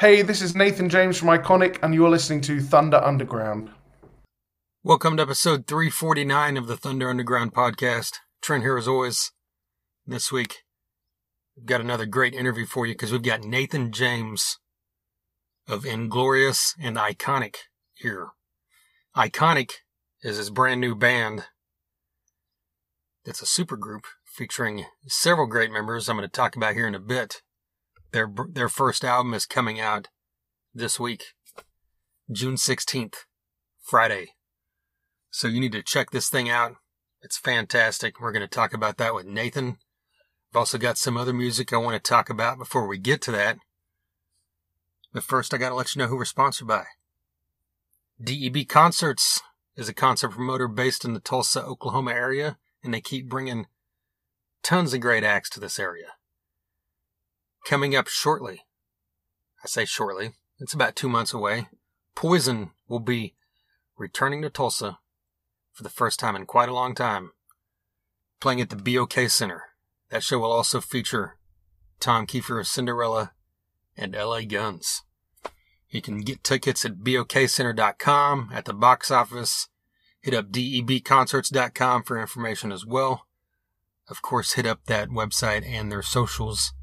Hey, this is Nathan James from Iconic, and you're listening to Thunder Underground. Welcome to episode 349 of the Thunder Underground podcast. Trent here as always. This week, we've got another great interview for you because we've got Nathan James of Inglorious and Iconic here. Iconic is his brand new band. It's a super group featuring several great members I'm going to talk about here in a bit. Their their first album is coming out this week, June 16th, Friday. So you need to check this thing out. It's fantastic. We're going to talk about that with Nathan. I've also got some other music I want to talk about before we get to that. But first, I got to let you know who we're sponsored by. DEB Concerts is a concert promoter based in the Tulsa, Oklahoma area, and they keep bringing tons of great acts to this area. Coming up shortly, I say shortly, it's about two months away, Poison will be returning to Tulsa for the first time in quite a long time, playing at the BOK Center. That show will also feature Tom Keifer of Cinderella and LA Guns. You can get tickets at bokcenter.com at the box office. Hit up debconcerts.com for information as well. Of course, hit up that website and their socials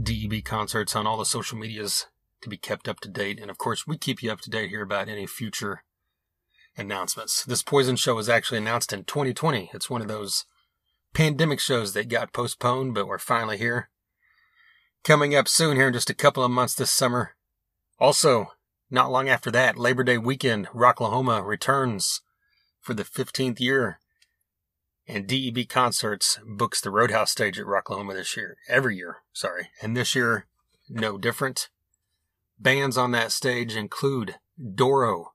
DEB concerts on all the social medias to be kept up to date. And of course, we keep you up to date here about any future announcements. This Poison show was actually announced in 2020. It's one of those pandemic shows that got postponed, but we're finally here. Coming up soon here in just a couple of months this summer. Also, not long after that, Labor Day weekend, Rocklahoma returns for the 15th year and DEB Concerts books the Roadhouse stage at Rocklahoma this year, every year, sorry. And this year, no different. Bands on that stage include Doro.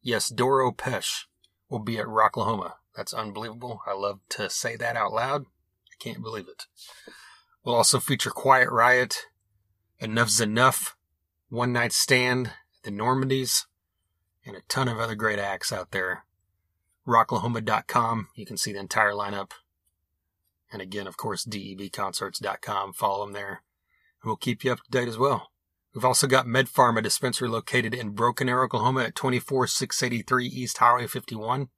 Yes, Doro Pesch will be at Rocklahoma. That's unbelievable. I love to say that out loud. I can't believe it. We'll also feature Quiet Riot, Enough's Enough, One Night Stand, The Normandies, and a ton of other great acts out there rocklahoma.com. You can see the entire lineup. And again, of course, debconcerts.com. Follow them there. And we'll keep you up to date as well. We've also got MedPharm, a dispensary located in Broken Arrow, Oklahoma at 24683 East Highway 51.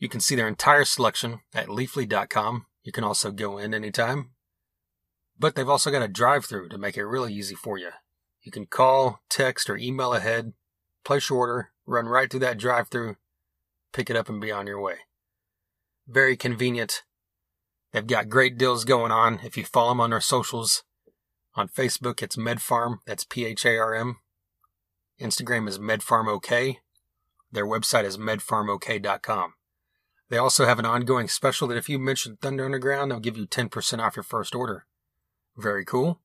You can see their entire selection at leafly.com. You can also go in anytime. But they've also got a drive through to make it really easy for you. You can call, text, or email ahead, place your order, run right through that drive through, pick it up, and be on your way. Very convenient. They've got great deals going on. If you follow them on their socials, on Facebook, it's MedPharm. That's P H A R M. Instagram is MedPharmOK. Their website is medpharmok.com. They also have an ongoing special that if you mention Thunder Underground, they'll give you 10% off your first order. Very cool.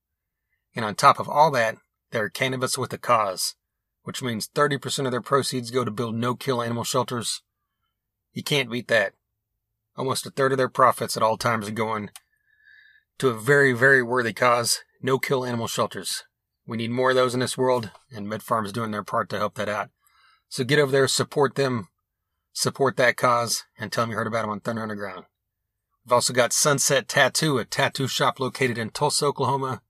And on top of all that, they're Cannabis with a Cause which means 30% of their proceeds go to build no kill animal shelters. You can't beat that. Almost a third of their profits at all times are going to a very, very worthy cause no kill animal shelters. We need more of those in this world, and MedPharm's doing their part to help that out. So get over there, support them, support that cause, and tell them you heard about them on Thunder Underground. We've also got Sunset Tattoo, a tattoo shop located in Tulsa, Oklahoma,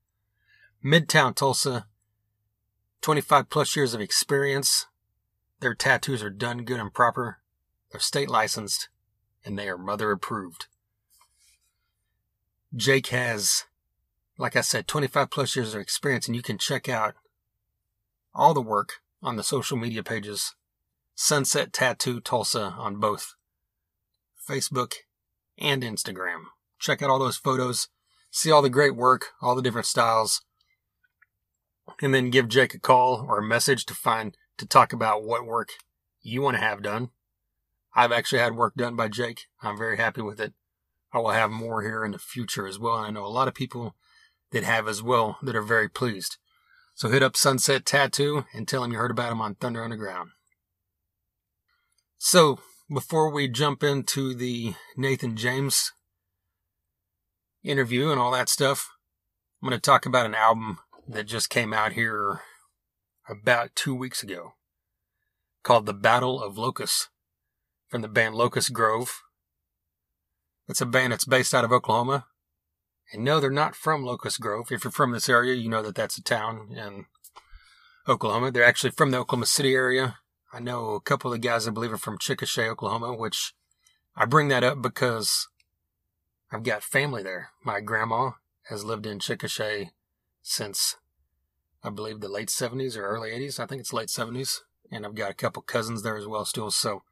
Midtown Tulsa, 25 plus years of experience. Their tattoos are done good and proper. They're state licensed and they are mother approved. Jake has, like I said, 25 plus years of experience and you can check out all the work on the social media pages. Sunset Tattoo Tulsa on both Facebook and Instagram. Check out all those photos, see all the great work, all the different styles and then give Jake a call or a message to find to talk about what work you want to have done. I've actually had work done by Jake. I'm very happy with it. I will have more here in the future as well. And I know a lot of people that have as well that are very pleased. So hit up Sunset Tattoo and tell him you heard about him on Thunder Underground. So before we jump into the Nathan James interview and all that stuff, I'm going to talk about an album that just came out here about two weeks ago called The Battle of Locusts from the band Locust Grove. It's a band that's based out of Oklahoma. And no, they're not from Locust Grove. If you're from this area, you know that that's a town in Oklahoma. They're actually from the Oklahoma City area. I know a couple of the guys I believe are from Chickasha, Oklahoma, which I bring that up because I've got family there. My grandma has lived in Chickasha since I believe the late 70s or early 80s. I think it's late 70s. And I've got a couple cousins there as well still. So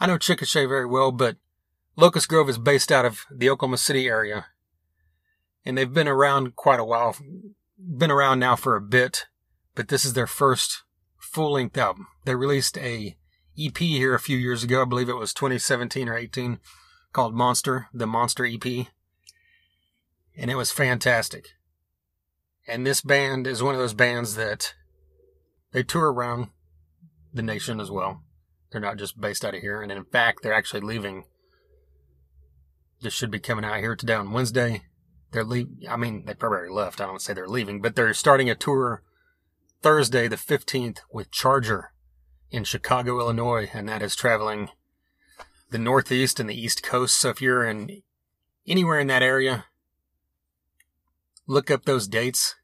I know Chickasha very well, but Locust Grove is based out of the Oklahoma City area. And they've been around quite a while, been around now for a bit, but this is their first full length album. They released a EP here a few years ago. I believe it was 2017 or 18 called Monster, the Monster EP. And it was fantastic. And this band is one of those bands that they tour around the nation as well. They're not just based out of here. And in fact, they're actually leaving. This should be coming out here today on Wednesday. They're leave. I mean, they probably already left. I don't say they're leaving, but they're starting a tour Thursday, the 15th, with Charger in Chicago, Illinois, and that is traveling the Northeast and the East Coast. So if you're in anywhere in that area, look up those dates.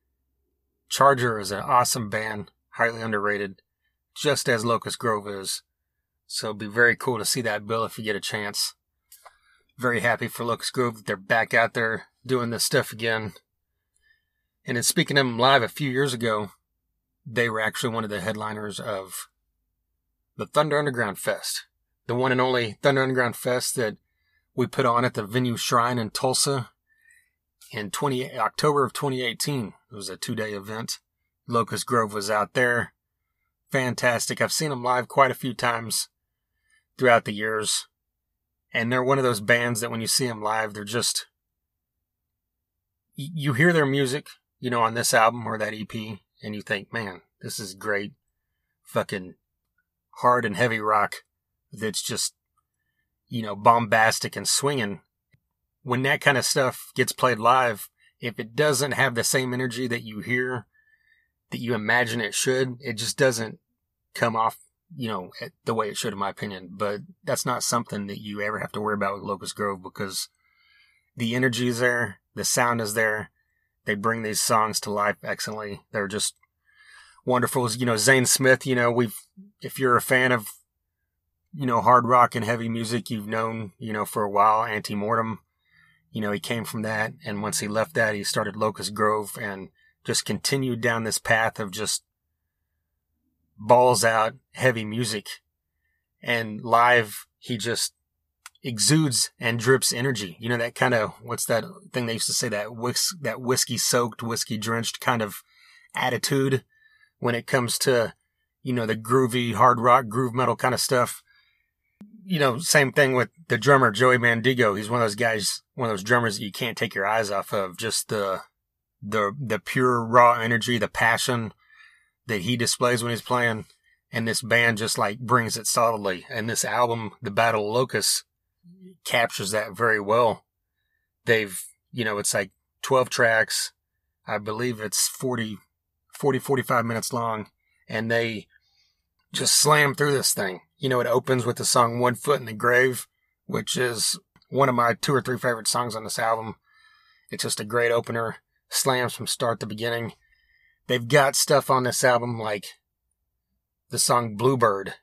Charger is an awesome band, highly underrated, just as Locust Grove is. So it'd be very cool to see that bill if you get a chance. Very happy for Locust Grove that they're back out there doing this stuff again. And in speaking of them live a few years ago, they were actually one of the headliners of the Thunder Underground Fest, the one and only Thunder Underground Fest that we put on at the Venue Shrine in Tulsa in 20 October of 2018. It was a two-day event. Locust Grove was out there. Fantastic. I've seen them live quite a few times throughout the years. And they're one of those bands that when you see them live, they're just you hear their music, you know, on this album or that EP, and you think, man, this is great. Fucking hard and heavy rock that's just, you know, bombastic and swinging. When that kind of stuff gets played live, if it doesn't have the same energy that you hear, that you imagine it should, it just doesn't come off, you know, the way it should, in my opinion. But that's not something that you ever have to worry about with Locust Grove because the energy is there, the sound is there. They bring these songs to life excellently. They're just wonderful. You know, Zane Smith, you know, we've, if you're a fan of, you know, hard rock and heavy music, you've known, you know, for a while, Ante Mortem, you know, he came from that. And once he left that, he started Locust Grove and just continued down this path of just balls out heavy music and live. He just exudes and drips energy. You know, that kind of, what's that thing they used to say, that whis- that whiskey soaked, whiskey drenched kind of attitude when it comes to, you know, the groovy hard rock, groove metal kind of stuff. You know, same thing with the drummer, Joey Mandigo. He's one of those guys, one of those drummers that you can't take your eyes off of. Just the, the, the pure raw energy, the passion that he displays when he's playing. And this band just like brings it solidly. And this album, The Battle of Locusts, captures that very well. They've, you know, it's like 12 tracks. I believe it's 40, 40, 45 minutes long. And they just slam through this thing. You know, it opens with the song One Foot in the Grave, which is one of my two or three favorite songs on this album. It's just a great opener. Slams from start to beginning. They've got stuff on this album like the song Bluebird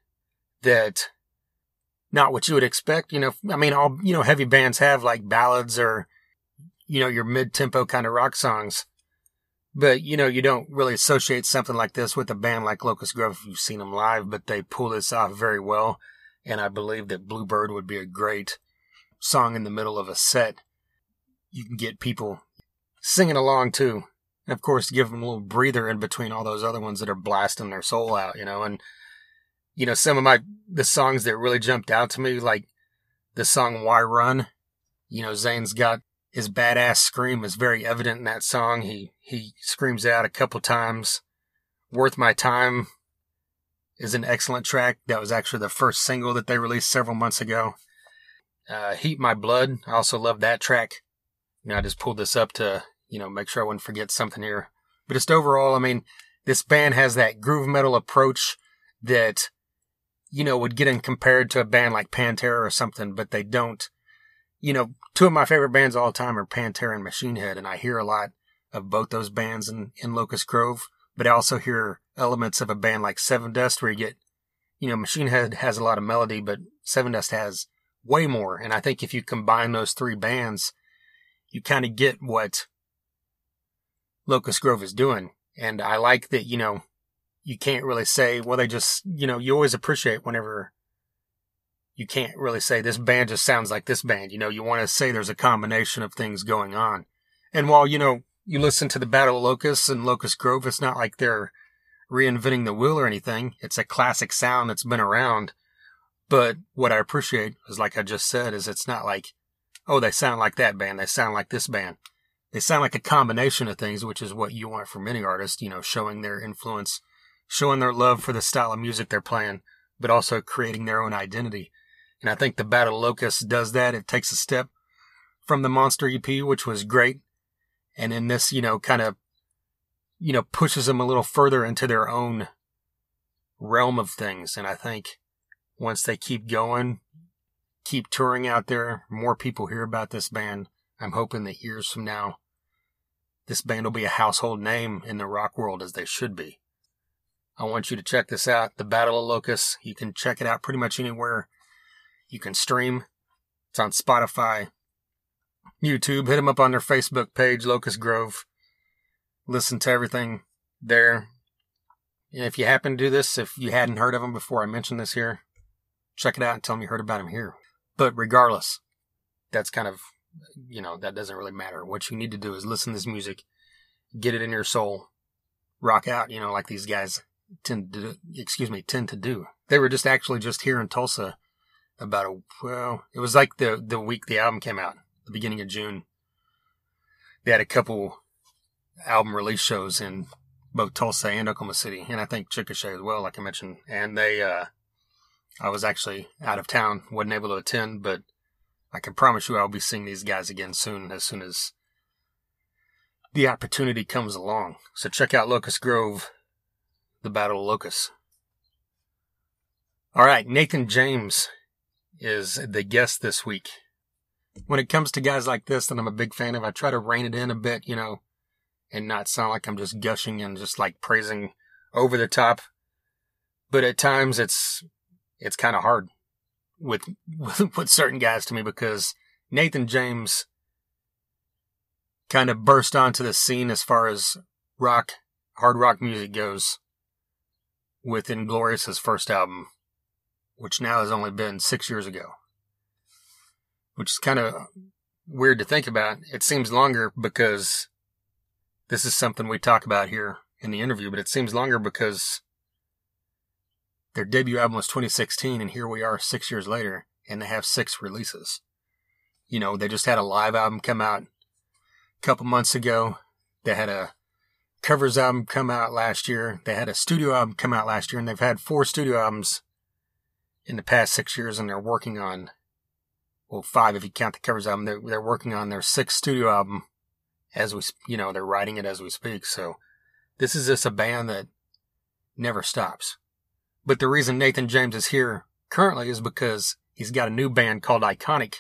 that not what you would expect. You know, I mean, all, you know, heavy bands have like ballads or, you know, your mid tempo kind of rock songs. But, you know, you don't really associate something like this with a band like Locust Grove if you've seen them live, but they pull this off very well. And I believe that Bluebird would be a great song in the middle of a set. You can get people singing along too. And of course, give them a little breather in between all those other ones that are blasting their soul out, you know, and you know, some of my, the songs that really jumped out to me, like the song Why Run. You know, Zane's got his badass scream is very evident in that song. He, he screams out a couple times. Worth My Time is an excellent track. That was actually the first single that they released several months ago. Uh, Heat My Blood. I also love that track. You know, I just pulled this up to, you know, make sure I wouldn't forget something here. But just overall, I mean, this band has that groove metal approach that you know, would get in compared to a band like Pantera or something, but they don't. you know, two of my favorite bands all the time are Pantera and Machine Head, and I hear a lot of both those bands in, in Locust Grove, but I also hear elements of a band like Sevendust where you get, you know, Machine Head has a lot of melody, but Sevendust has way more. And I think if you combine those three bands, you kind of get what Locust Grove is doing. And I like that, you know, you can't really say, well, they just, you know, you always appreciate whenever you can't really say this band just sounds like this band. You know, you want to say there's a combination of things going on. And while, you know, you listen to the Battle of Locusts and Locust Grove, it's not like they're reinventing the wheel or anything. It's a classic sound that's been around. But what I appreciate is, like I just said, is it's not like, oh, they sound like that band. They sound like this band. They sound like a combination of things, which is what you want from any artist, you know, showing their influence, showing their love for the style of music they're playing, but also creating their own identity. And I think the Battle Locust does that. It takes a step from the Monster EP, which was great. And in this, you know, kind of, you know, pushes them a little further into their own realm of things. And I think once they keep going, keep touring out there, more people hear about this band. I'm hoping that years from now, this band will be a household name in the rock world as they should be. I want you to check this out, The Battle of Locusts. You can check it out pretty much anywhere you can stream. It's on Spotify, YouTube. Hit them up on their Facebook page, Locust Grove. Listen to everything there. If you happen to do this, if you hadn't heard of them before I mentioned this here, check it out and tell me you heard about them here. But regardless, that's kind of, you know, that doesn't really matter. What you need to do is listen to this music, get it in your soul, rock out, you know, like these guys tend to, excuse me, tend to do. They were just actually just here in Tulsa about a well, it was like the the week the album came out, the beginning of June. They had a couple album release shows in both Tulsa and Oklahoma City, and I think Chickasha as well, like I mentioned. And they, uh, I was actually out of town, wasn't able to attend, but I can promise you I'll be seeing these guys again soon, as soon as the opportunity comes along. So check out Locust Grove, the Battle of Locusts. All right, Nathan James is the guest this week. When it comes to guys like this that I'm a big fan of, I try to rein it in a bit, you know, and not sound like I'm just gushing and just like praising over the top. But at times it's it's kind of hard with, with with certain guys to me because Nathan James kind of burst onto the scene as far as rock, hard rock music goes with Inglorious's first album which now has only been six years ago. Which is kind of weird to think about. It seems longer because this is something we talk about here in the interview, but it seems longer because their debut album was 2016, and here we are six years later, and they have six releases. You know, they just had a live album come out a couple months ago. They had a covers album come out last year. They had a studio album come out last year, and they've had four studio albums in the past six years, and they're working on, well, five if you count the covers album. They're they're working on their sixth studio album as we, you know, they're writing it as we speak. So this is just a band that never stops. But the reason Nathan James is here currently is because he's got a new band called Iconic,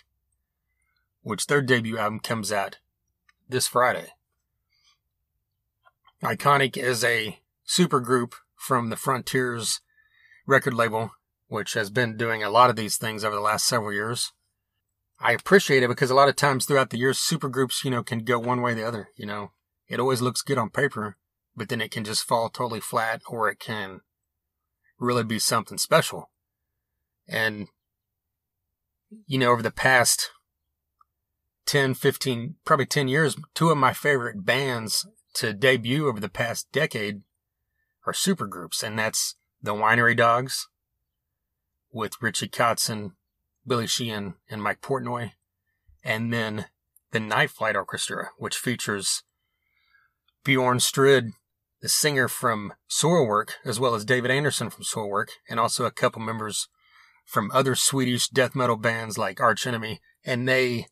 which their debut album comes out this Friday. Iconic is a super group from the Frontiers record label which has been doing a lot of these things over the last several years. I appreciate it because a lot of times throughout the years, supergroups, you know, can go one way or the other. You know, it always looks good on paper, but then it can just fall totally flat or it can really be something special. And, you know, over the past 10, 15, probably 10 years, two of my favorite bands to debut over the past decade are supergroups, and that's the Winery Dogs with Richie Kotzen, Billy Sheehan, and Mike Portnoy. And then the Night Flight Orchestra, which features Bjorn Strid, the singer from Soilwork, as well as David Andersson from Soilwork, and also a couple members from other Swedish death metal bands like Arch Enemy. And they,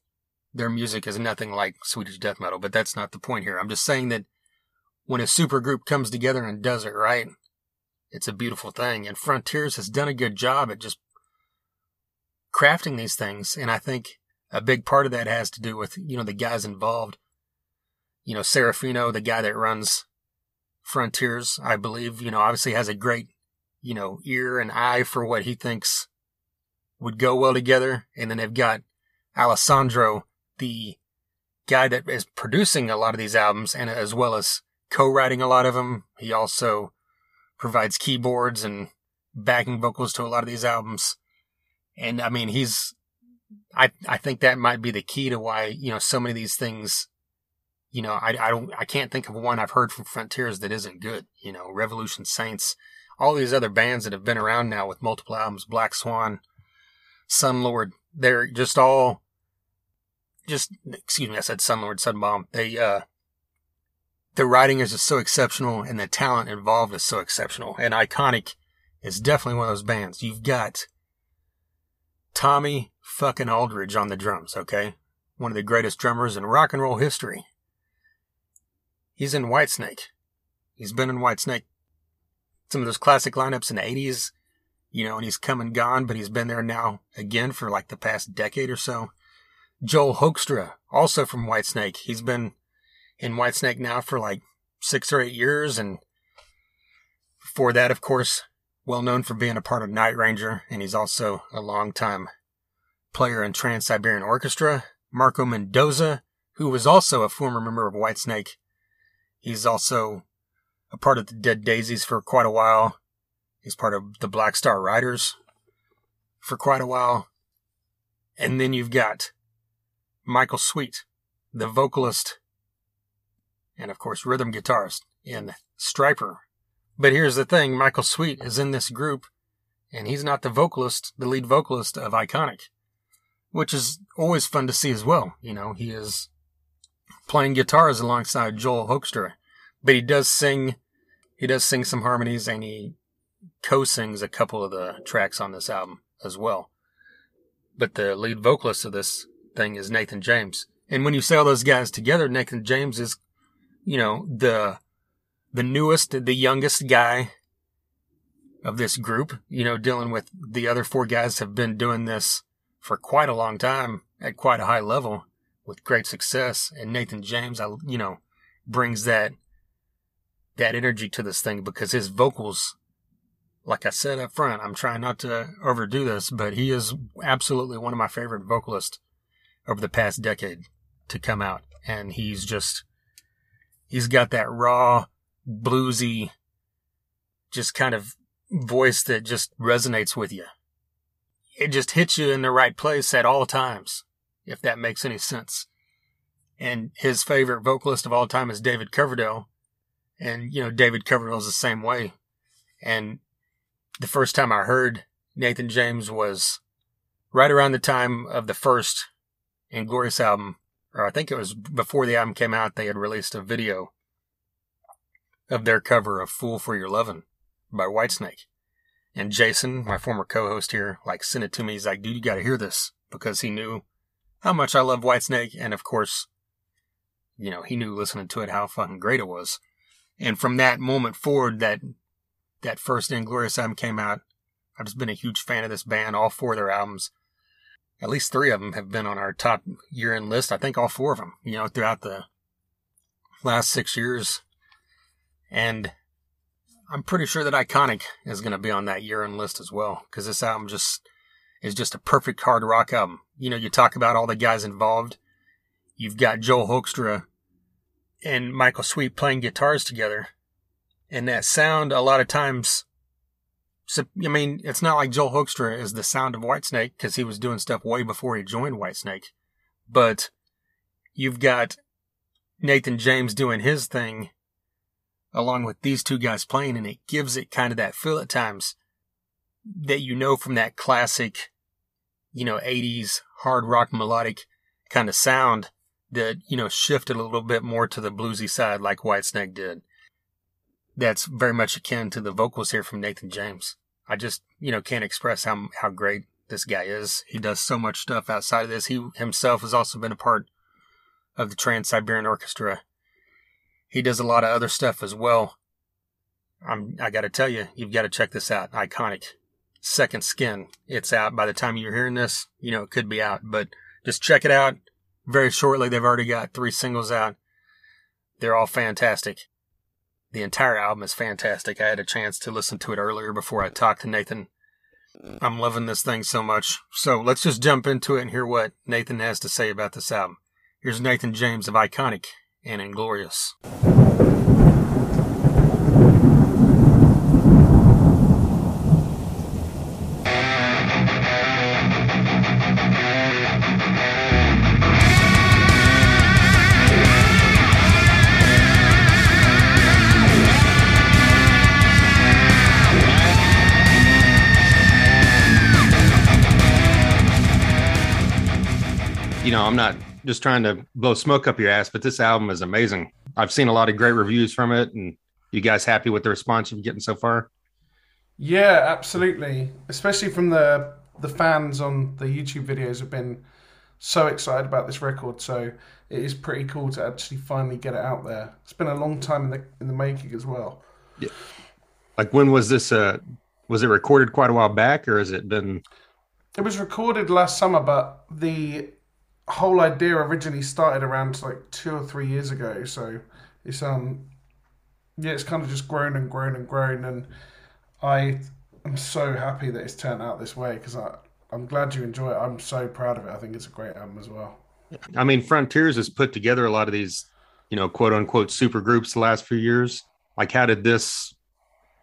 their music is nothing like Swedish death metal, but that's not the point here. I'm just saying that when a super group comes together and does it right, it's a beautiful thing. And Frontiers has done a good job at just crafting these things. And I think a big part of that has to do with, you know, the guys involved. You know, Serafino, the guy that runs Frontiers, I believe, you know, obviously has a great, you know, ear and eye for what he thinks would go well together. And then they've got Alessandro, the guy that is producing a lot of these albums and as well as co-writing a lot of them. He also provides keyboards and backing vocals to a lot of these albums. And I mean, he's, I, I think that might be the key to why, you know, so many of these things, you know, I, I don't, I can't think of one I've heard from Frontiers that isn't good. You know, Revolution Saints, all these other bands that have been around now with multiple albums, Black Swan, Sunlord, they're just all, just, excuse me, I said Sunlord, Sunbomb. They, uh, the writing is just so exceptional and the talent involved is so exceptional. And Iconic is definitely one of those bands. You've got Tommy fucking Aldridge on the drums, okay? One of the greatest drummers in rock and roll history. He's in Whitesnake. He's been in Whitesnake. Some of those classic lineups in the 80s, you know, and he's come and gone, but he's been there now again for like the past decade or so. Joel Hoekstra, also from Whitesnake. He's been in Whitesnake now for like six or eight years. And before that, of course, well known for being a part of Night Ranger. And he's also a longtime player in Trans Siberian Orchestra. Marco Mendoza, who was also a former member of Whitesnake. He's also a part of the Dead Daisies for quite a while. He's part of the Black Star Riders for quite a while. And then you've got Michael Sweet, the vocalist and of course rhythm guitarist in Stryper. But here's the thing, Michael Sweet is in this group and he's not the vocalist, the lead vocalist of Iconic, which is always fun to see as well. You know, he is playing guitars alongside Joel Hoekstra, but he does sing, he does sing some harmonies and he co-sings a couple of the tracks on this album as well. But the lead vocalist of this thing is Nathan James. And when you say all those guys together, Nathan James is you know, the, the newest, the youngest guy of this group, you know, dealing with the other four guys have been doing this for quite a long time at quite a high level with great success. And Nathan James, I, you know, brings that, that energy to this thing because his vocals, like I said up front, I'm trying not to overdo this, but he is absolutely one of my favorite vocalists over the past decade to come out. And he's just, he's got that raw, bluesy, just kind of voice that just resonates with you. It just hits you in the right place at all times, if that makes any sense. And his favorite vocalist of all time is David Coverdale. And, you know, David Coverdale's the same way. And the first time I heard Nathan James was right around the time of the first Inglorious album or I think it was before the album came out, they had released a video of their cover of Fool for Your Lovin' by Whitesnake. And Jason, my former co-host here, like sent it to me. He's like, dude, you gotta hear this because he knew how much I love Whitesnake. And of course, you know, he knew listening to it how fucking great it was. And from that moment forward, that, that first Inglorious album came out, I've just been a huge fan of this band, all four of their albums at least three of them have been on our top year end list. I think all four of them, you know, throughout the last six years. And I'm pretty sure that Iconic is going to be on that year end list as well, because this album just is just a perfect hard rock album. You know, you talk about all the guys involved. You've got Joel Hoekstra and Michael Sweet playing guitars together. And that sound, a lot of times, I mean, it's not like Joel Hoekstra is the sound of Whitesnake because he was doing stuff way before he joined Whitesnake. But you've got Nathan James doing his thing along with these two guys playing, and it gives it kind of that feel at times that you know from that classic, you know, 80s hard rock melodic kind of sound that, you know, shifted a little bit more to the bluesy side like Whitesnake did that's very much akin to the vocals here from Nathan James. I just, you know, can't express how, how great this guy is. He does so much stuff outside of this. He himself has also been a part of the Trans Siberian Orchestra. He does a lot of other stuff as well. I'm, I gotta tell you, you've got to check this out. Iconic. Second Skin. It's out by the time you're hearing this. You know, it could be out, but just check it out. Very shortly, they've already got three singles out. They're all fantastic. The entire album is fantastic. I had a chance to listen to it earlier before I talked to Nathan. I'm loving this thing so much. So let's just jump into it and hear what Nathan has to say about this album. Here's Nathan James of Iconic and Inglorious. you know, I'm not just trying to blow smoke up your ass, but this album is amazing. I've seen a lot of great reviews from it, and you guys happy with the response you're getting so far? Yeah, absolutely. Especially from the the fans on the YouTube videos have been so excited about this record. So it is pretty cool to actually finally get it out there. It's been a long time in the in the making as well. Yeah. Like when was this? Uh, was it recorded quite a while back, or has it been? It was recorded last summer, but the whole idea originally started around like two or three years ago. So it's um yeah, it's kind of just grown and grown and grown, and I am so happy that it's turned out this way because I I'm glad you enjoy it. I'm so proud of it. I think it's a great album as well. I mean, Frontiers has put together a lot of these, you know, quote unquote super groups the last few years. Like, how did this,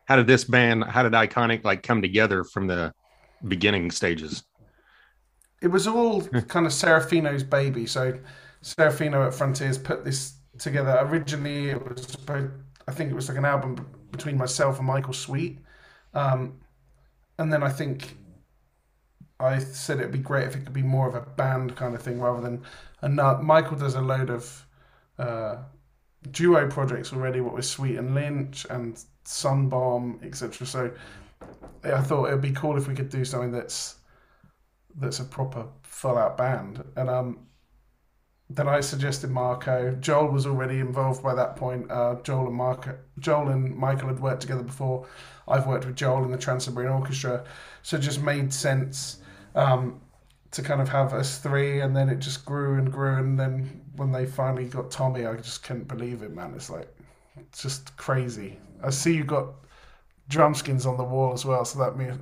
how did this band, how did Iconic like come together from the beginning stages? It was all kind of Serafino's baby. So Serafino at Frontiers put this together. Originally, it was I think it was like an album between myself and Michael Sweet, um, and then I think I said it'd be great if it could be more of a band kind of thing rather than another. Michael does a load of uh, duo projects already, what with Sweet and Lynch and Sunbomb, etc. So I thought it'd be cool if we could do something that's that's a proper full out band. And um, then I suggested Marco. Joel was already involved by that point. Uh, Joel and Marco, Joel and Michael had worked together before. I've worked with Joel in the Trans Siberian Orchestra, so it just made sense um, to kind of have us three. And then it just grew and grew. And then when they finally got Tommy, I just couldn't believe it, man. It's like it's just crazy. I see you got drum skins on the wall as well, so that means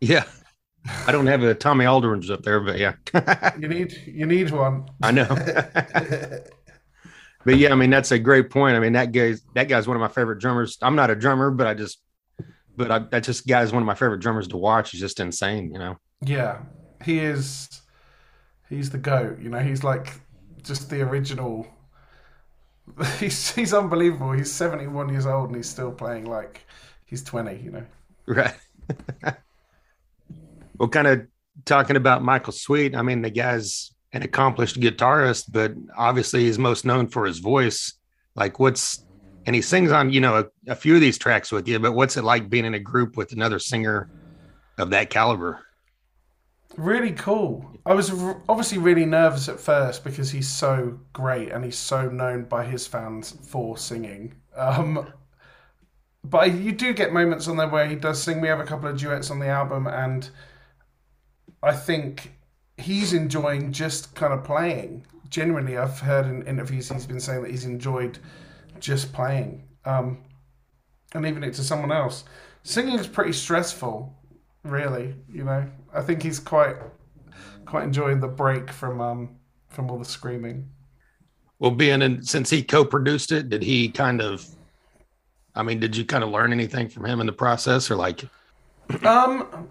yeah. I don't have a Tommy Aldridge up there, but yeah. you need you need one. I know. but yeah, I mean that's a great point. I mean that guy's that guy's one of my favorite drummers. I'm not a drummer, but I just but I, that just guy's one of my favorite drummers to watch. He's just insane, you know. Yeah, he is. He's the goat. You know, he's like just the original. He's he's unbelievable. He's 71 years old and he's still playing like he's 20. You know. Right. well, kind of talking about Michael Sweet. I mean, the guy's an accomplished guitarist, but obviously he's most known for his voice. Like, what's and he sings on you know a, a, few of these tracks with you, but what's it like being in a group with another singer of that caliber? Really cool. I was obviously really nervous at first because he's so great and he's so known by his fans for singing. Um, but you do get moments on there where he does sing. We have a couple of duets on the album, and I think he's enjoying just kind of playing. Genuinely, I've heard in interviews he's been saying that he's enjoyed just playing. Um, and even it to someone else. Singing is pretty stressful, really. You know, I think he's quite quite enjoying the break from um, from all the screaming. Well, being in since he co-produced it, did he kind of? I mean, did you kind of learn anything from him in the process, or like? um,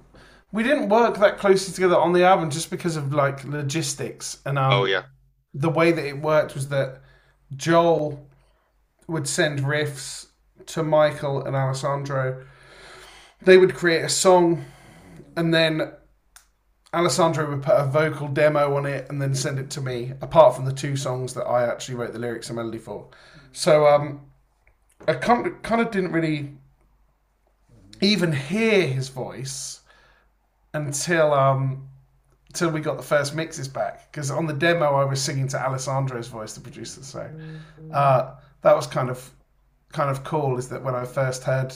we didn't work that closely together on the album just because of like logistics and um, oh yeah. the way that it worked was that joel would send riffs to michael and alessandro. They would create a song and then alessandro would put a vocal demo on it and then send it to me apart from the two songs that i actually wrote the lyrics and melody for. So um, i kind of, kind of didn't really even hear his voice until um until we got the first mixes back because on the demo I was singing to Alessandro's voice, the producer. So mm-hmm. uh, that was kind of kind of cool. Is that when I first heard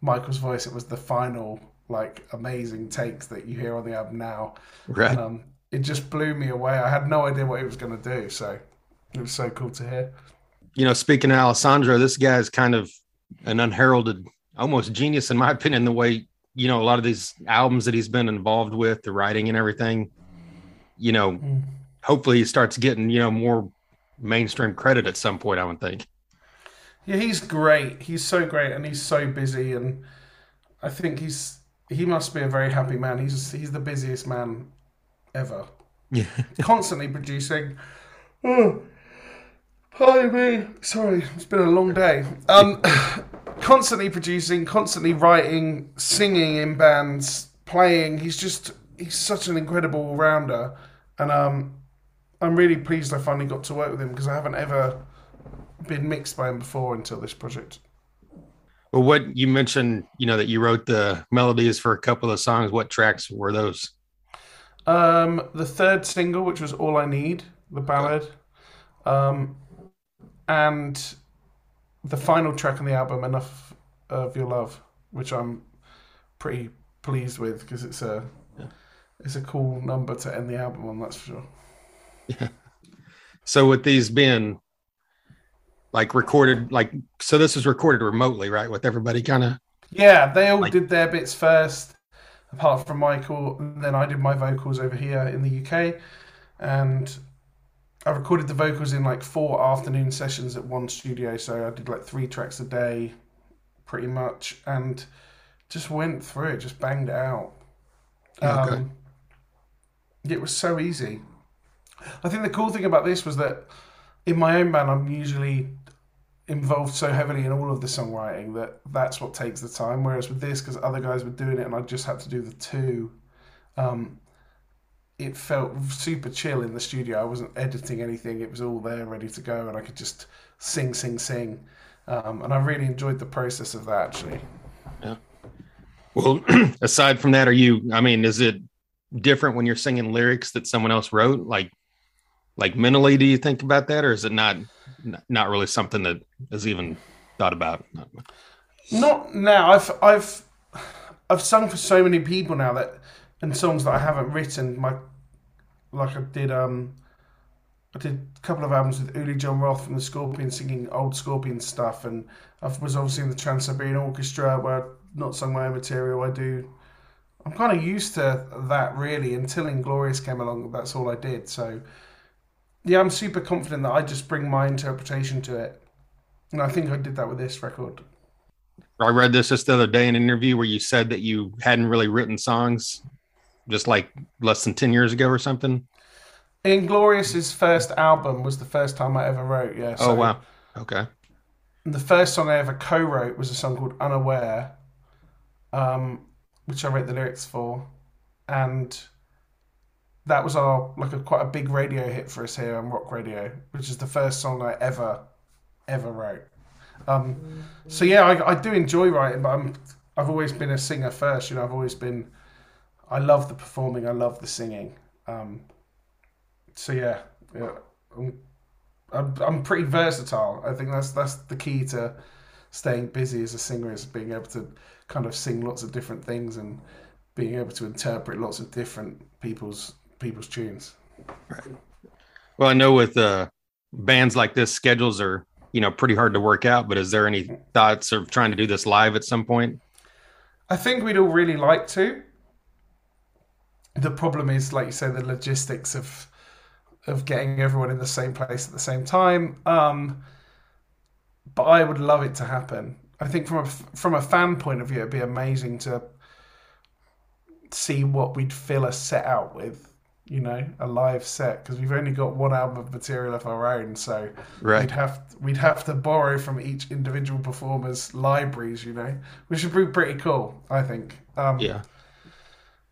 Michael's voice, it was the final like amazing takes that you hear on the album now. Right. Um, it just blew me away. I had no idea what he was going to do. So it was so cool to hear. You know, speaking of Alessandro, this guy's kind of an unheralded, almost genius, in my opinion, the way, you know, a lot of these albums that he's been involved with, the writing and everything, you know, mm. hopefully he starts getting, you know, more mainstream credit at some point, I would think. Yeah, he's great. He's so great and he's so busy. And I think he's, he must be a very happy man. He's, he's the busiest man ever. Yeah. Constantly producing. Oh, hi me. Sorry, it's been a long day. Um, constantly producing, constantly writing, singing in bands, playing. He's just he's such an incredible rounder, and um, I'm really pleased I finally got to work with him because I haven't ever been mixed by him before until this project. Well, what you mentioned, you know, that you wrote the melodies for a couple of songs. What tracks were those? Um, the third single, which was "All I Need," the ballad, um, and the final track on the album, "Enough of Your Love," which I'm pretty pleased with because it's a yeah. it's a cool number to end the album on. That's for sure. Yeah. So with these being like recorded, like so, this was recorded remotely, right? With everybody kind of. Yeah, they all like, did their bits first apart from Michael. And then I did my vocals over here in the UK, and I recorded the vocals in like four afternoon sessions at one studio. So I did like three tracks a day, pretty much, and just went through it, just banged it out. Okay. Um, it was so easy. I think the cool thing about this was that in my own band, I'm usually involved so heavily in all of the songwriting that that's what takes the time. Whereas with this, because other guys were doing it and I just had to do the two, um, it felt super chill in the studio. I wasn't editing anything; it was all there, ready to go, and I could just sing, sing, sing. Um, and I really enjoyed the process of that actually. Yeah. Well, aside from that, are you? I mean, is it different when you're singing lyrics that someone else wrote? Like, like mentally, do you think about that, or is it not? not really something that is even thought about. Not now. I've I've I've sung for so many people now that and songs that I haven't written. My like I did um I did a couple of albums with Uli John Roth from the Scorpions singing old Scorpion stuff, and I was obviously in the Trans Siberian Orchestra where I've not sung my own material. I do. I'm kind of used to that really until Inglorious came along. That's all I did. So yeah, I'm super confident that I just bring my interpretation to it. And I think I did that with this record. I read this just the other day in an interview where you said that you hadn't really written songs just like less than 10 years ago or something. Inglorious's first album was the first time I ever wrote, yeah. Oh, so oh, wow. Okay. The first song I ever co wrote was a song called Unaware, um, which I wrote the lyrics for. And that was our like a quite a big radio hit for us here on rock radio, which is the first song I ever ever wrote. Um, so yeah, I, I do enjoy writing, but I'm I've always been a singer first. You know, I've always been. I love the performing. I love the singing. Um, so yeah, yeah, I'm, I'm, I'm pretty versatile. I think that's that's the key to staying busy as a singer is being able to kind of sing lots of different things and being able to interpret lots of different people's people's tunes. Right. Well, I know with uh, bands like this, schedules are you know pretty hard to work out. But is there any thoughts of trying to do this live at some point? I think we'd all really like to. The problem is, like you say, the logistics of of getting everyone in the same place at the same time. Um, but I would love it to happen. I think from a from a fan point of view, it'd be amazing to see what we'd fill a set out with you know, a live set because we've only got one album of material of our own, so right. we'd have we'd have to borrow from each individual performer's libraries, you know, which would be pretty cool, I think. Um, yeah.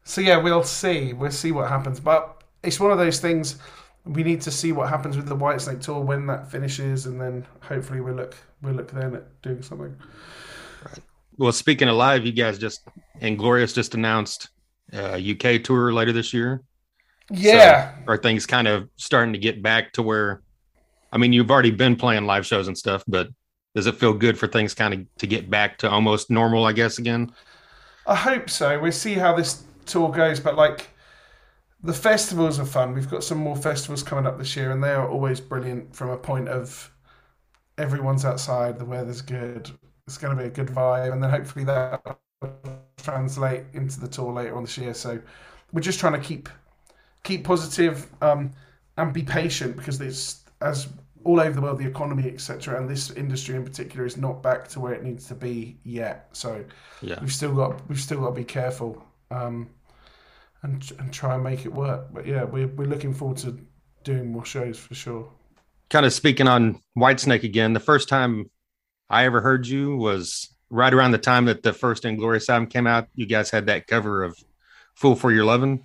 So yeah, we'll see. We'll see what happens, but it's one of those things. We need to see what happens with the Whitesnake tour when that finishes, and then hopefully we'll look we'll look then at doing something. Right. Well, speaking of live, you guys just Inglorious just announced uh, a UK tour later this year. Yeah. So are things kind of starting to get back to where I mean, you've already been playing live shows and stuff, but does it feel good for things kind of to get back to almost normal, I guess, again? I hope so. We'll see how this tour goes, but like the festivals are fun. We've got some more festivals coming up this year, and they are always brilliant from a point of everyone's outside, the weather's good, it's going to be a good vibe, and then hopefully that translate into the tour later on this year. So we're just trying to keep keep positive, um, and be patient because there's as all over the world the economy etc and this industry in particular is not back to where it needs to be yet so Yeah. we've still got we've still got to be careful um, and and try and make it work but yeah we're, we're looking forward to doing more shows for sure Kind of speaking on Whitesnake again, the first time I ever heard you was right around the time that the first Inglorious album came out. You guys had that cover of Fool for Your Lovin'.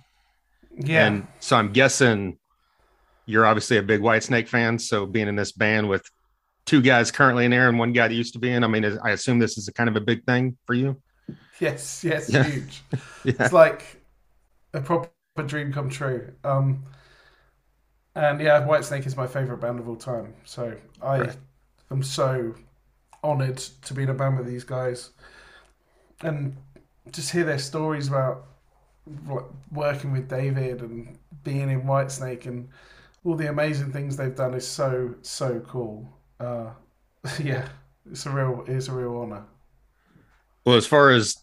yeah And so I'm guessing you're obviously a big Whitesnake fan. So being in this band with two guys currently in there and one guy that used to be in, I mean, I assume this is a kind of a big thing for you. Yes yes Yeah. huge Yeah. it's like a proper dream come true um, and yeah Whitesnake is my favorite band of all time so I Right. am so honored to be in a band with these guys and just hear their stories about working with David and being in Whitesnake and all the amazing things they've done is so so cool. Uh, yeah, it's a real it's a real honor. Well, as far as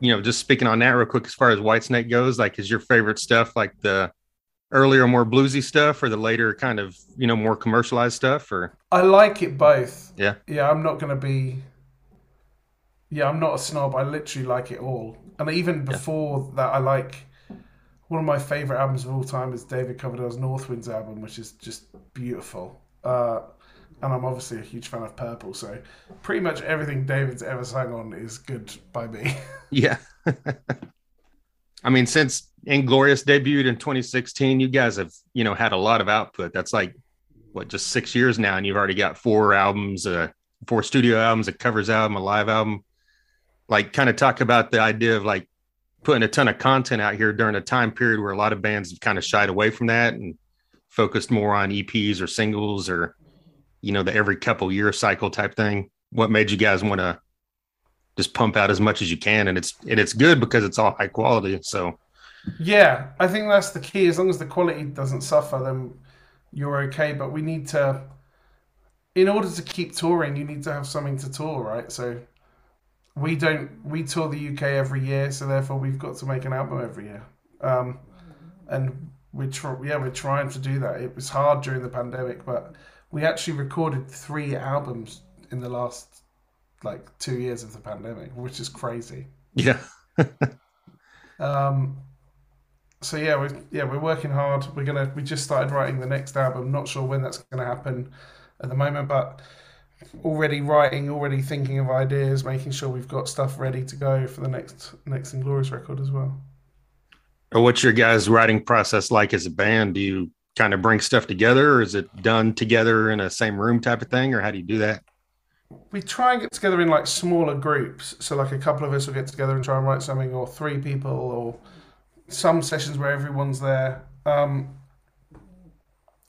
you know, just speaking on that real quick, as far as Whitesnake goes, like, is your favorite stuff like the earlier, more bluesy stuff, or the later kind of you know more commercialized stuff, or I like it both. Yeah. Yeah, I'm not gonna be. Yeah, I'm not a snob. I literally like it all. And even before that, I like one of my favorite albums of all time is David Coverdale's Northwinds album, which is just beautiful. Uh, and I'm obviously a huge fan of Purple, so pretty much everything David's ever sang on is good by me. yeah. I mean, since Inglorious debuted in 2016, you guys have you know had a lot of output. That's like what just six years now, and you've already got four albums, uh, four studio albums, a covers album, a live album. Like, kind of talk about the idea of like putting a ton of content out here during a time period where a lot of bands have kind of shied away from that and focused more on EPs or singles or you know the every couple year cycle type thing. What made you guys want to just pump out as much as you can and it's and it's good because it's all high quality so Yeah, I think that's the key. As long as the quality doesn't suffer, then you're okay. But we need to, in order to keep touring, you need to have something to tour, right? So we don't. We tour the UK every year, so therefore we've got to make an album every year. Um, and we try, yeah, we're trying to do that. It was hard during the pandemic, but we actually recorded three albums in the last like two years of the pandemic, which is crazy. yeah Um, so yeah, we're yeah we're working hard. We're gonna we just started writing the next album. Not sure when that's gonna happen at the moment, but already writing, already thinking of ideas, making sure we've got stuff ready to go for the next next Inglorious record as well. what's your guys writing process like as a band do you kind of bring stuff together or is it done together in a same room type of thing or how do you do that We try and get together in like smaller groups. So like a couple of us will get together and try and write something, or three people, or some sessions where everyone's there. Um,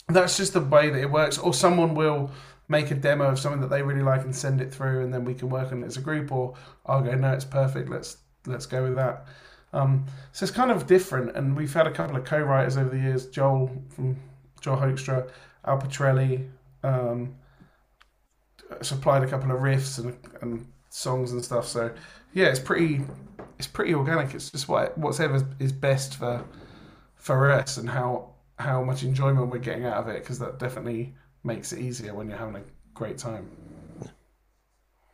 that's just the way that it works. Or someone will make a demo of something that they really like and send it through, and then we can work on it as a group. Or I'll go, no, it's perfect. Let's let's go with that. Um, so it's kind of different, and we've had a couple of co-writers over the years. Joel from Joel Hoekstra, Al Pitrelli. Um, supplied a couple of riffs and, and songs and stuff. So yeah, it's pretty it's pretty organic. It's just what whatever is best for for us and how how much enjoyment we're getting out of it because that definitely makes it easier when you're having a great time.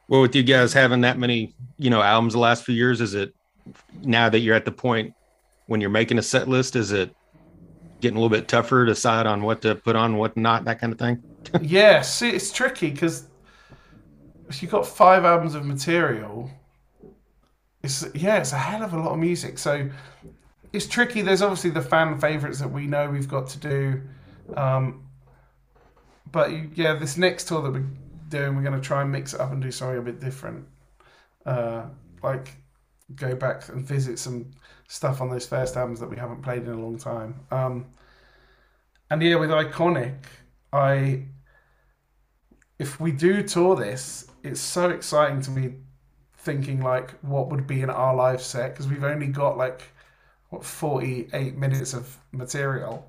well with you guys having that many you know albums the last few years is it now that you're at the point when you're making a set list is it getting a little bit tougher to decide on what to put on what not that kind of thing yeah, see, it's tricky because if you've got five albums of material, it's yeah, it's a hell of a lot of music. So it's tricky. There's obviously the fan favorites that we know we've got to do, um, but yeah, this next tour that we're doing, we're going to try and mix it up and do something a bit different. Uh, like go back and visit some stuff on those first albums that we haven't played in a long time. Um, and yeah, with Iconic, I if we do tour this, it's so exciting to me thinking like what would be in our live set because we've only got like what 48 minutes of material.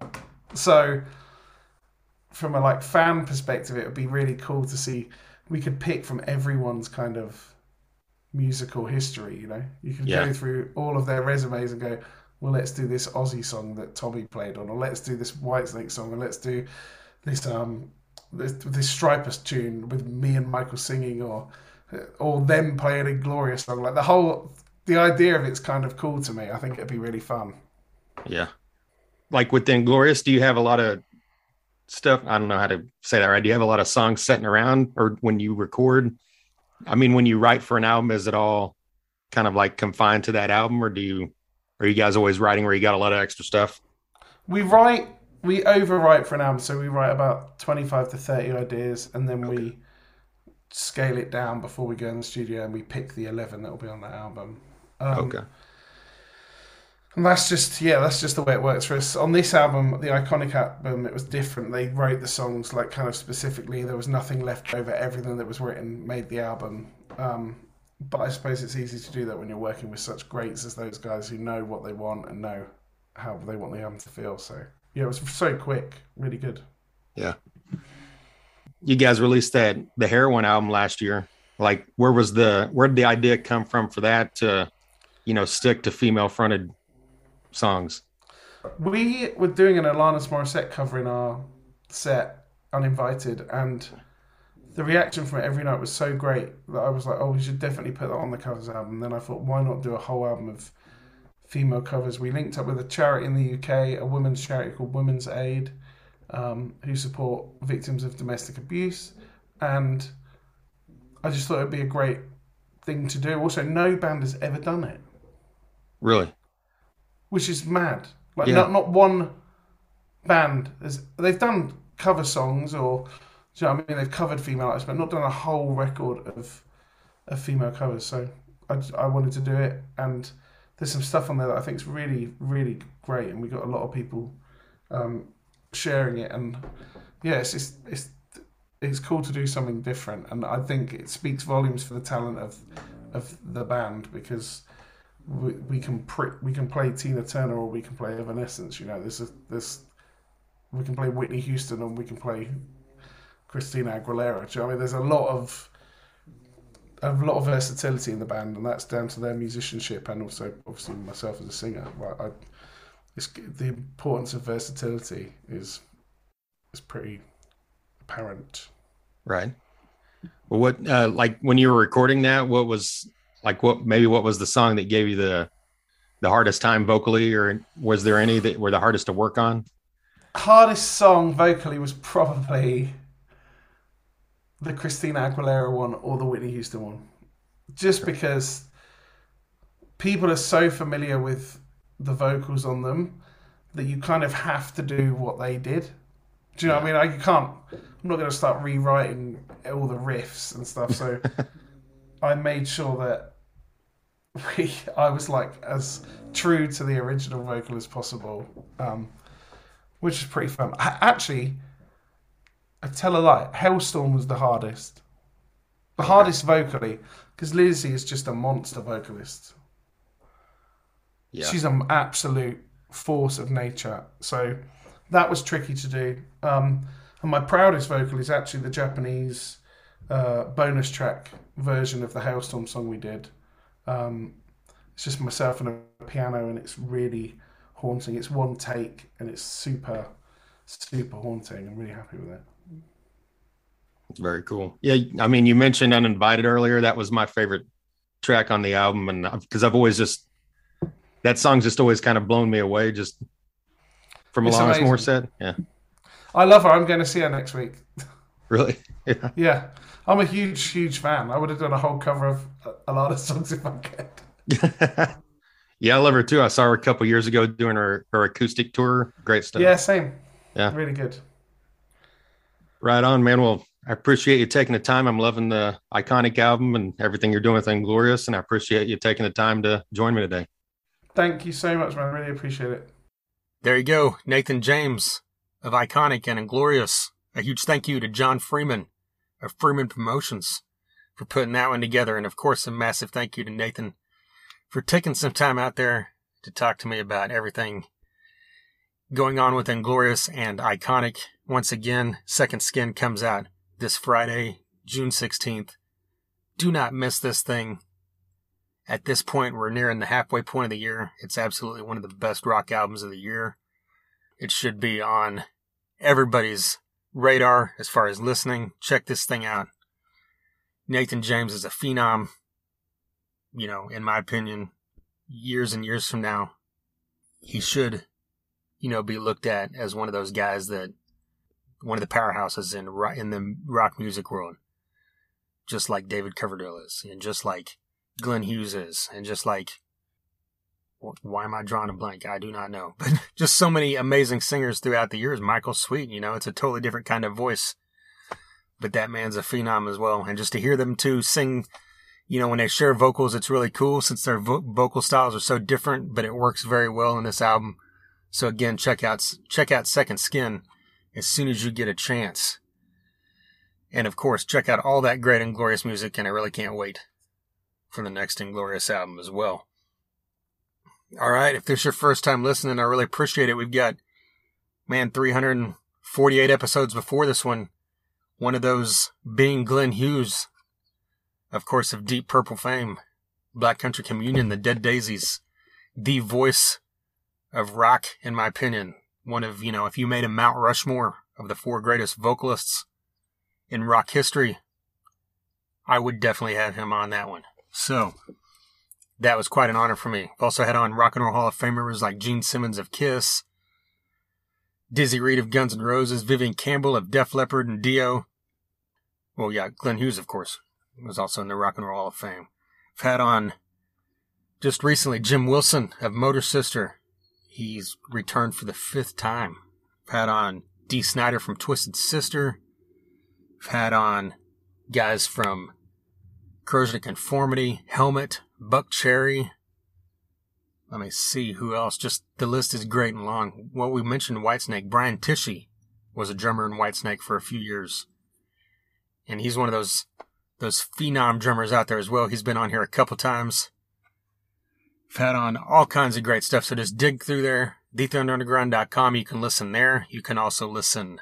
So from a like fan perspective, it would be really cool to see we could pick from everyone's kind of musical history. You know, you can Yeah. go through all of their resumes and go, well, let's do this Ozzy song that Tommy played on, or let's do this Whitesnake song, or let's do this um this, this Stryper's tune with me and Michael singing, or or them playing a glorious song. Like the whole the idea of it's kind of cool to me. I think it'd be really fun. Yeah. Like with Inglorious, do you have a lot of stuff? I don't know how to say that right. Do you have a lot of songs sitting around or when you record? I mean, when you write for an album, is it all kind of like confined to that album or do you, are you guys always writing where you got a lot of extra stuff? We write, we overwrite for an album, so we write about twenty-five to thirty ideas, and then we scale it down before we go in the studio, and we pick the eleven that will be on that album. Um, Okay. And that's just yeah, that's just the way it works for us. On this album, the iconic album, it was different. They wrote the songs like kind of specifically. There was nothing left over. Everything that was written made the album. Um, but I suppose it's easy to do that when you're working with such greats as those guys who know what they want and know how they want the album to feel. So yeah, it was so quick, really good. Yeah. You guys released that, the Heroine album last year. Like where was the, where did the idea come from for that to, you know, stick to female fronted songs? We were doing an Alanis Morissette cover in our set, Uninvited, and the reaction from it every night was so great that I was like, oh, we should definitely put that on the covers album. Then I thought, why not do a whole album of female covers? We linked up with a charity in the UK, a women's charity called Women's Aid, um, who support victims of domestic abuse, and I just thought it'd be a great thing to do. Also, no band has ever done it Really? Which is mad. Like Yeah. not not one band has they've done cover songs or do you know what I mean they've covered female artists, but not done a whole record of of female covers. So I, I wanted to do it, and there's some stuff on there that I think is really really great, and we got a lot of people um, sharing it, and yeah, it's just it's it's cool to do something different, and I think it speaks volumes for the talent of of the band because we, we can pr- we can play Tina Turner or we can play Evanescence. You know, this is this we can play Whitney Houston and we can play Christina Aguilera. You know I mean? There's a lot of a lot of versatility in the band, and that's down to their musicianship and also obviously myself as a singer. I, it's, the importance of versatility is is pretty apparent. Right. Well, what uh, like when you were recording that, what was like what maybe what was the song that gave you the the hardest time vocally, or was there any that were the hardest to work on? hardest song vocally was probably the Christina Aguilera one or the Whitney Houston one. Just because people are so familiar with the vocals on them that you kind of have to do what they did. Do you know what I mean? I can't. I'm not going to start rewriting all the riffs and stuff. So I made sure that we, I was like as true to the original vocal as possible. Um, which is pretty fun. A- Actually, I tell a lie. Halestorm was the hardest, the hardest vocally, because Lzzy is just a monster vocalist. Yeah. She's an absolute force of nature. So that was tricky to do. Um, and my proudest vocal is actually the Japanese uh, bonus track version of the Halestorm song we did. Um, it's just myself and a piano, and it's really haunting. It's one take, and it's super, super haunting. I'm really happy with it. Very cool. Yeah, I mean, you mentioned Uninvited earlier. That was my favorite track on the album, and because I've always just that song's just always kind of blown me away, just from It's Alanis amazing. Morissette. Yeah, I love her. I'm going to see her next week. really. Yeah, Yeah, I'm a huge, huge fan. I would have done a whole cover of a- a lot of songs if I could. yeah, I love her too. I saw her a couple years ago doing her her acoustic tour. Great stuff. Yeah, same. Yeah. really good. Right on, man. Well, I appreciate you taking the time. I'm loving the iconic album and everything you're doing with Inglorious, and I appreciate you taking the time to join me today. Thank you so much, man. Really appreciate it. There you go, Nathan James of Iconic and Inglorious. A huge thank you to John Freeman of Freeman Promotions for putting that one together. And of course, a massive thank you to Nathan for taking some time out there to talk to me about everything going on with Inglorious and Iconic. Once again, Second Skin comes out this Friday, June 16th. Do not miss this thing. At this point, we're nearing the halfway point of the year. It's absolutely one of the best rock albums of the year. It should be on everybody's radar as far as listening. Check this thing out. Nathan James is a phenom. You know, in my opinion, years and years from now, he should, you know, be looked at as one of those guys that one of the powerhouses in in the rock music world, just like David Coverdale is, and just like Glenn Hughes is, and just like why am I drawing a blank? I do not know. But just so many amazing singers throughout the years. Michael Sweet, you know, it's a totally different kind of voice. But that man's a phenom as well. And just to hear them two sing, you know, when they share vocals, it's really cool since their vo- vocal styles are so different, but it works very well in this album. So again, check out, check out Second Skin as soon as you get a chance. And of course, check out all that great and glorious music. And I really can't wait for the next Inglorious album as well. All right. If this is your first time listening, I really appreciate it. We've got, man, 348 episodes before this one. One of those being Glenn Hughes, of course, of Deep Purple fame, Black Country Communion, the Dead Daisies, the voice of rock, in my opinion. One of, you know, if you made a Mount Rushmore of the four greatest vocalists in rock history, I would definitely have him on that one. So, that was quite an honor for me. Also had on Rock and Roll Hall of Famers like Gene Simmons of Kiss, Dizzy Reed of Guns N' Roses, Vivian Campbell of Def Leppard and Dio. Well, yeah, Glenn Hughes, of course, was also in the Rock and Roll Hall of Fame. I've had on just recently Jim Wilson of Motor Sister. He's returned for the fifth time. I've had on Dee Snider from Twisted Sister. I've had on guys from Corrosion of Conformity, Helmet, Buckcherry. Let me see who else. Just the list is great and long. Well, we mentioned Whitesnake. Brian Tichy was a drummer in Whitesnake for a few years, and he's one of those those phenom drummers out there as well. He's been on here a couple times. I've had on all kinds of great stuff. So just dig through there. TheThunderUnderground.com. You can listen there. You can also listen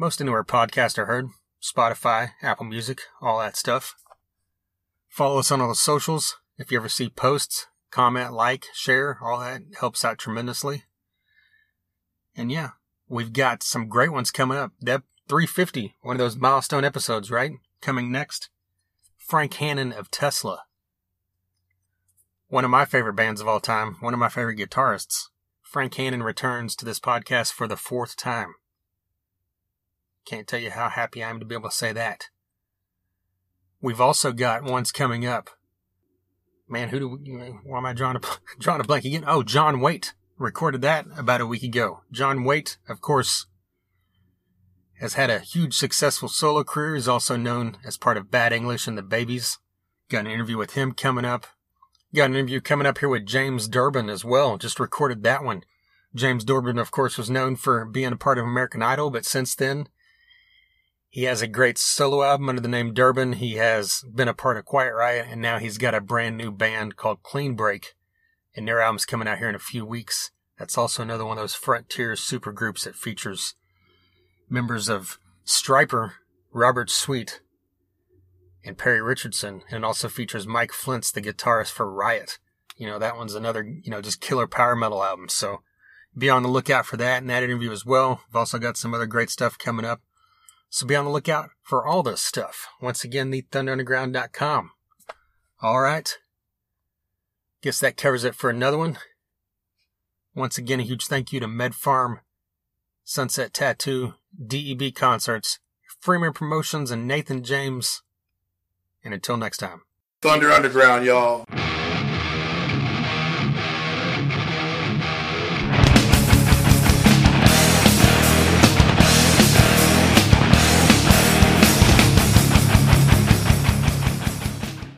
most anywhere podcast are heard. Spotify, Apple Music, all that stuff. Follow us on all the socials. If you ever see posts, comment, like, share, all that helps out tremendously. And yeah, we've got some great ones coming up. That 350, one of those milestone episodes, right? Coming next. Frank Hannon of Tesla. One of my favorite bands of all time, one of my favorite guitarists. Frank Hannon returns to this podcast for the fourth time. Can't tell you how happy I am to be able to say that. We've also got ones coming up. Man, who do we, why am I drawing a, drawing a blank again? Oh, John Waite recorded that about a week ago. John Waite, of course, has had a huge successful solo career. He's also known as part of Bad English and the Babys. Got an interview with him coming up. Got an interview coming up here with James Durbin as well. Just recorded that one. James Durbin, of course, was known for being a part of American Idol, but since then, he has a great solo album under the name Durbin. He has been a part of Quiet Riot, and now he's got a brand new band called Clean Break, and their album's coming out here in a few weeks. That's also another one of those frontier super groups that features members of Stryper, Robert Sweet, and Perry Richardson, and also features Mike Flyntz, the guitarist for Riot. You know, that one's another, you know, just killer power metal album. So be on the lookout for that and that interview as well. We've also got some other great stuff coming up. So be on the lookout for all this stuff. Once again, thethunderunderground.com. All right. Guess that covers it for another one. Once again, a huge thank you to MedPharm, Sunset Tattoo, DEB Concerts, Freeman Promotions, and Nathan James. And until next time. Thunder Underground, y'all.